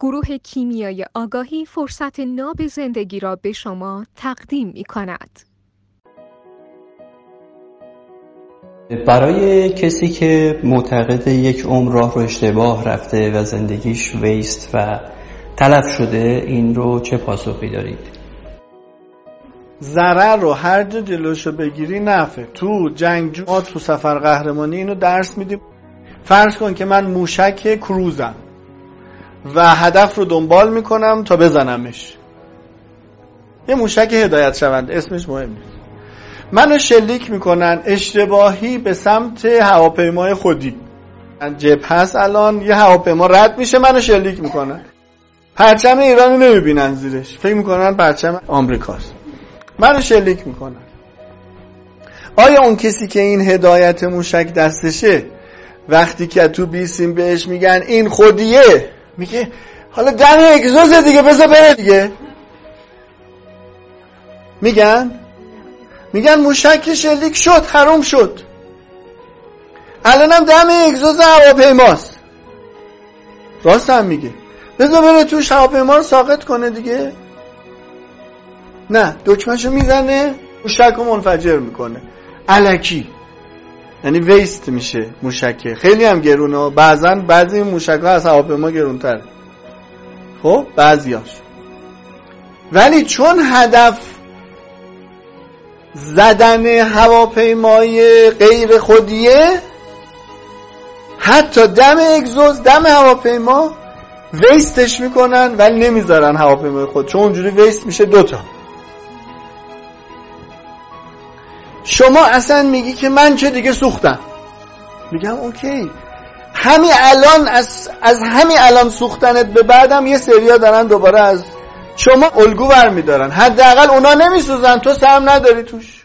گروه کیمیای آگاهی فرصت ناب زندگی را به شما تقدیم می کند. برای کسی که معتقد یک عمر راه رو اشتباه رفته و زندگیش ویست و تلف شده این رو چه پاسخی دارید؟ ضرر رو هر جا جلوشو بگیری نفه تو جنگجو ما تو سفر قهرمانی اینو درس میدیم فرض کن که من موشک کروزم و هدف رو دنبال می‌کنم تا بزنمش. یه موشک هدایت شوند اسمش مهم نیست. منو شلیک می‌کنن اشتباهی به سمت هواپیمای خودی. جب هست الان یه هواپیما رد میشه منو شلیک می‌کنن. پرچم ایران رو نمی‌بینن زیرش. فکر می‌کنن پرچم آمریکاست. منو شلیک می‌کنن. آیا اون کسی که این هدایت موشک دستشه وقتی که تو بیسیم بهش میگن این خودیه؟ میگه حالا دم اگزوز دیگه بذار بره دیگه. میگن؟ میگن موشک شلیک شد حروم شد. الانم دم اگزوز هواپیماست. راست هم میگه. بذار بره توش هواپیما رو ساقط کنه دیگه. نه دکمهشو می‌زنه موشک رو منفجر می‌کنه. علکی یعنی ویست میشه موشکه. خیلی هم گرونه بعضا بعضی موشک ها از هواپیما گرونتر خب بعضیاش. ولی چون هدف زدن هواپیمای غیر خودیه حتی دم اگزوز دم هواپیما ویستش می‌کنن ولی نمی‌ذارن هواپیمای خود. چون اونجوری ویست میشه دوتا. شما اصلا میگی که من چه دیگه سوختم؟ میگم اوکی. همین الان از, از همین الان سوختنت به بعدم یه سریا دارن دوباره از شما الگو برمیدارن حداقل اونا نمیسوزن. تو سهم نداری توش.